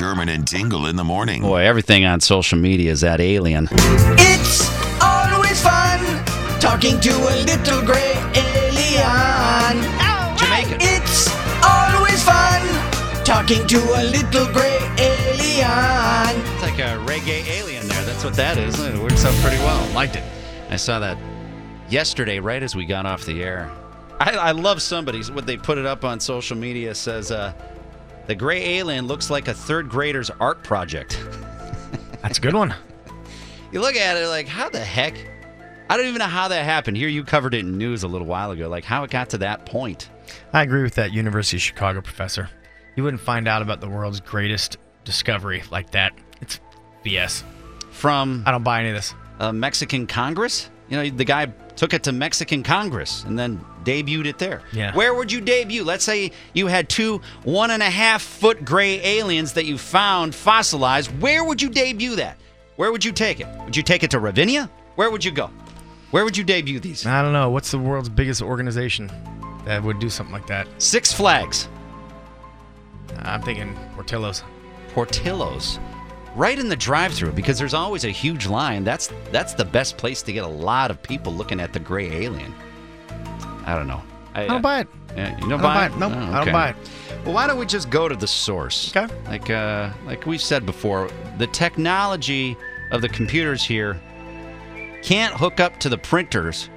Sherman and Tingle in the morning. Boy, everything on social media is that alien. It's always fun talking to a little gray alien. Jamaican. It's always fun talking to a little gray alien. It's like a reggae alien there. That's what that is. It works out pretty well. Liked it. I saw that yesterday, right as we got off the air. I, I love somebody's what they put it up on social media says uh, the gray alien looks like a third grader's art project. That's a good one. You look at it like, how the heck? I don't even know how that happened. Here, you covered it in news a little while ago, like how it got to that point. I agree with that University of Chicago professor. You wouldn't find out about the world's greatest discovery like that. It's BS. From I don't buy any of this. uh, Mexican Congress. You know, the guy took it to Mexican Congress and then debuted it there. Yeah. Where would you debut? Let's say you had two one and a half foot gray aliens that you found fossilized. Where would you debut that? Where would you take it? Would you take it to Ravinia? Where would you go? Where would you debut these? I don't know. What's the world's biggest organization that would do something like that? Six Flags, I'm thinking Portillo's. Portillo's, right in the drive-through because there's always a huge line. That's that's the best place to get a lot of people looking at the gray alien. I don't know. I don't buy it. Yeah, you I don't don't buy, buy it? it. Nope, Oh, I don't buy it. Well, why don't we just go to the source? Okay. Like uh, like we've said before, the technology of the computers here can't hook up to the printers.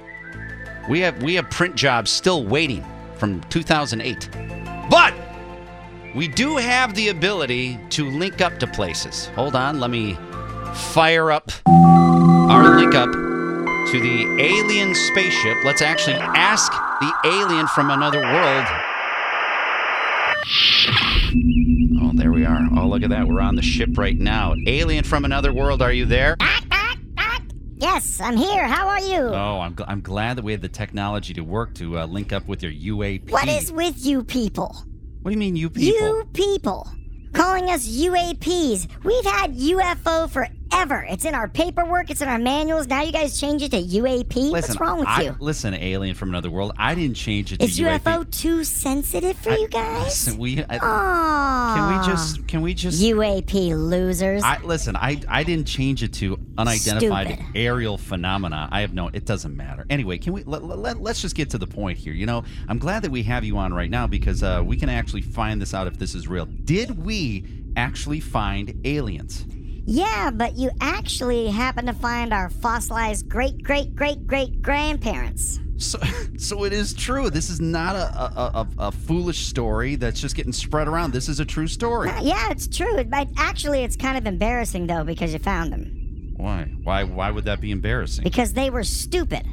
We have we have print jobs still waiting from 2008, but we do have the ability to link up to places. Hold on, let me fire up our link up to the alien spaceship. Let's actually ask the alien from another world. Oh, there we are. Oh, look at that. We're on the ship right now. Alien from another world, are you there? Yes, I'm here. How are you? Oh, I'm, gl- I'm glad that we have the technology to work to uh, link up with your UAP. what is with you people? What do you mean, you people? You people. Calling us UAPs. We've had UFO forever. It's in our paperwork, it's in our manuals. Now you guys change it to UAP? What's wrong with I- you? Listen, alien from another world. I didn't change it to Is UAP. UFO too sensitive for I- you guys? Listen, we I, Aww. can we just can we just UAP losers. I listen. I I didn't change it to unidentified Stupid. aerial phenomena. I have no. It doesn't matter. Anyway, can we let, let, let's just get to the point here. You know, I'm glad that we have you on right now because uh, we can actually find this out if this is real. Did we actually find aliens? Yeah, but you actually happen to find our fossilized great great great great grandparents. So, so it is true. This is not a, a, a, a foolish story that's just getting spread around. This is a true story. Uh, yeah, it's true. But actually, it's kind of embarrassing though because you found them. Why? Why? Why would that be embarrassing? Because they were stupid.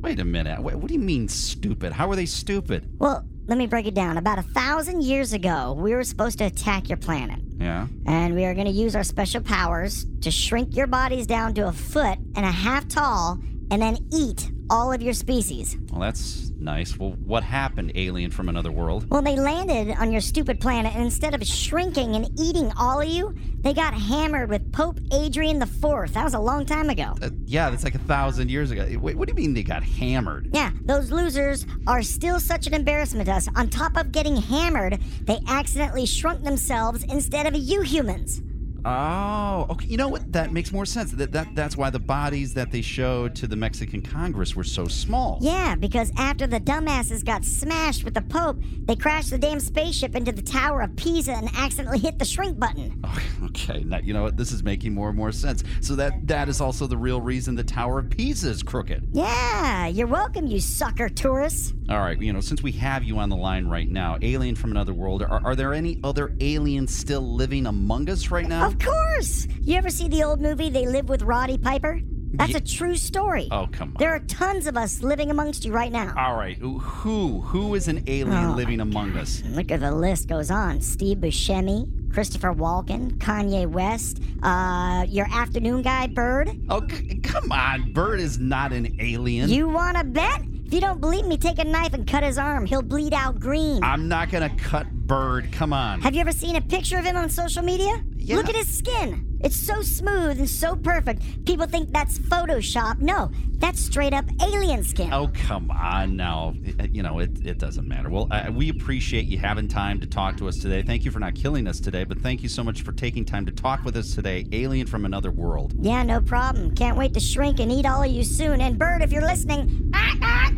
Wait a minute. What, what do you mean stupid? How are they stupid? Well, let me break it down. About a thousand years ago, we were supposed to attack your planet. Yeah. And we are going to use our special powers to shrink your bodies down to a foot and a half tall and then eat all of your species. Well, that's nice. Well, what happened, alien from another world? Well, they landed on your stupid planet, and instead of shrinking and eating all of you, they got hammered with Pope Adrian IV. That was a long time ago. Uh, yeah, that's like a thousand years ago. Wait, what do you mean they got hammered? Yeah, those losers are still such an embarrassment to us. On top of getting hammered, they accidentally shrunk themselves instead of you humans. Oh, okay. You know what? That makes more sense. That, that that's why the bodies that they showed to the Mexican Congress were so small. Yeah, because after the dumbasses got smashed with the Pope, they crashed the damn spaceship into the Tower of Pisa and accidentally hit the shrink button. Okay, now you know what? This is making more and more sense. So that that is also the real reason the Tower of Pisa is crooked. Yeah, you're welcome, you sucker tourists. All right, you know, since we have you on the line right now, alien from another world, are, are there any other aliens still living among us right now? Of course! You ever see the old movie They Live with Roddy Piper? That's a true story. Oh, come on. There are tons of us living amongst you right now. All right, who who who is an alien Oh, living among us? Look at the list goes on. Steve Buscemi, Christopher Walken, Kanye West, uh, your afternoon guy, Bird. Oh, c- come on. Bird is not an alien. You want to bet? If you don't believe me, take a knife and cut his arm. He'll bleed out green. I'm not going to cut Bird. Come on. Have you ever seen a picture of him on social media? Yeah. Look at his skin. It's so smooth and so perfect. People think that's Photoshop. No, that's straight up alien skin. Oh, come on now. You know, it, it doesn't matter. Well, uh, we appreciate you having time to talk to us today. Thank you for not killing us today, but thank you so much for taking time to talk with us today. Alien from another world. Yeah, no problem. Can't wait to shrink and eat all of you soon. And Bird, if you're listening, I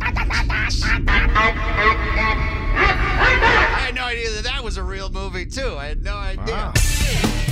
had no idea that that was a real movie, too. I had no idea.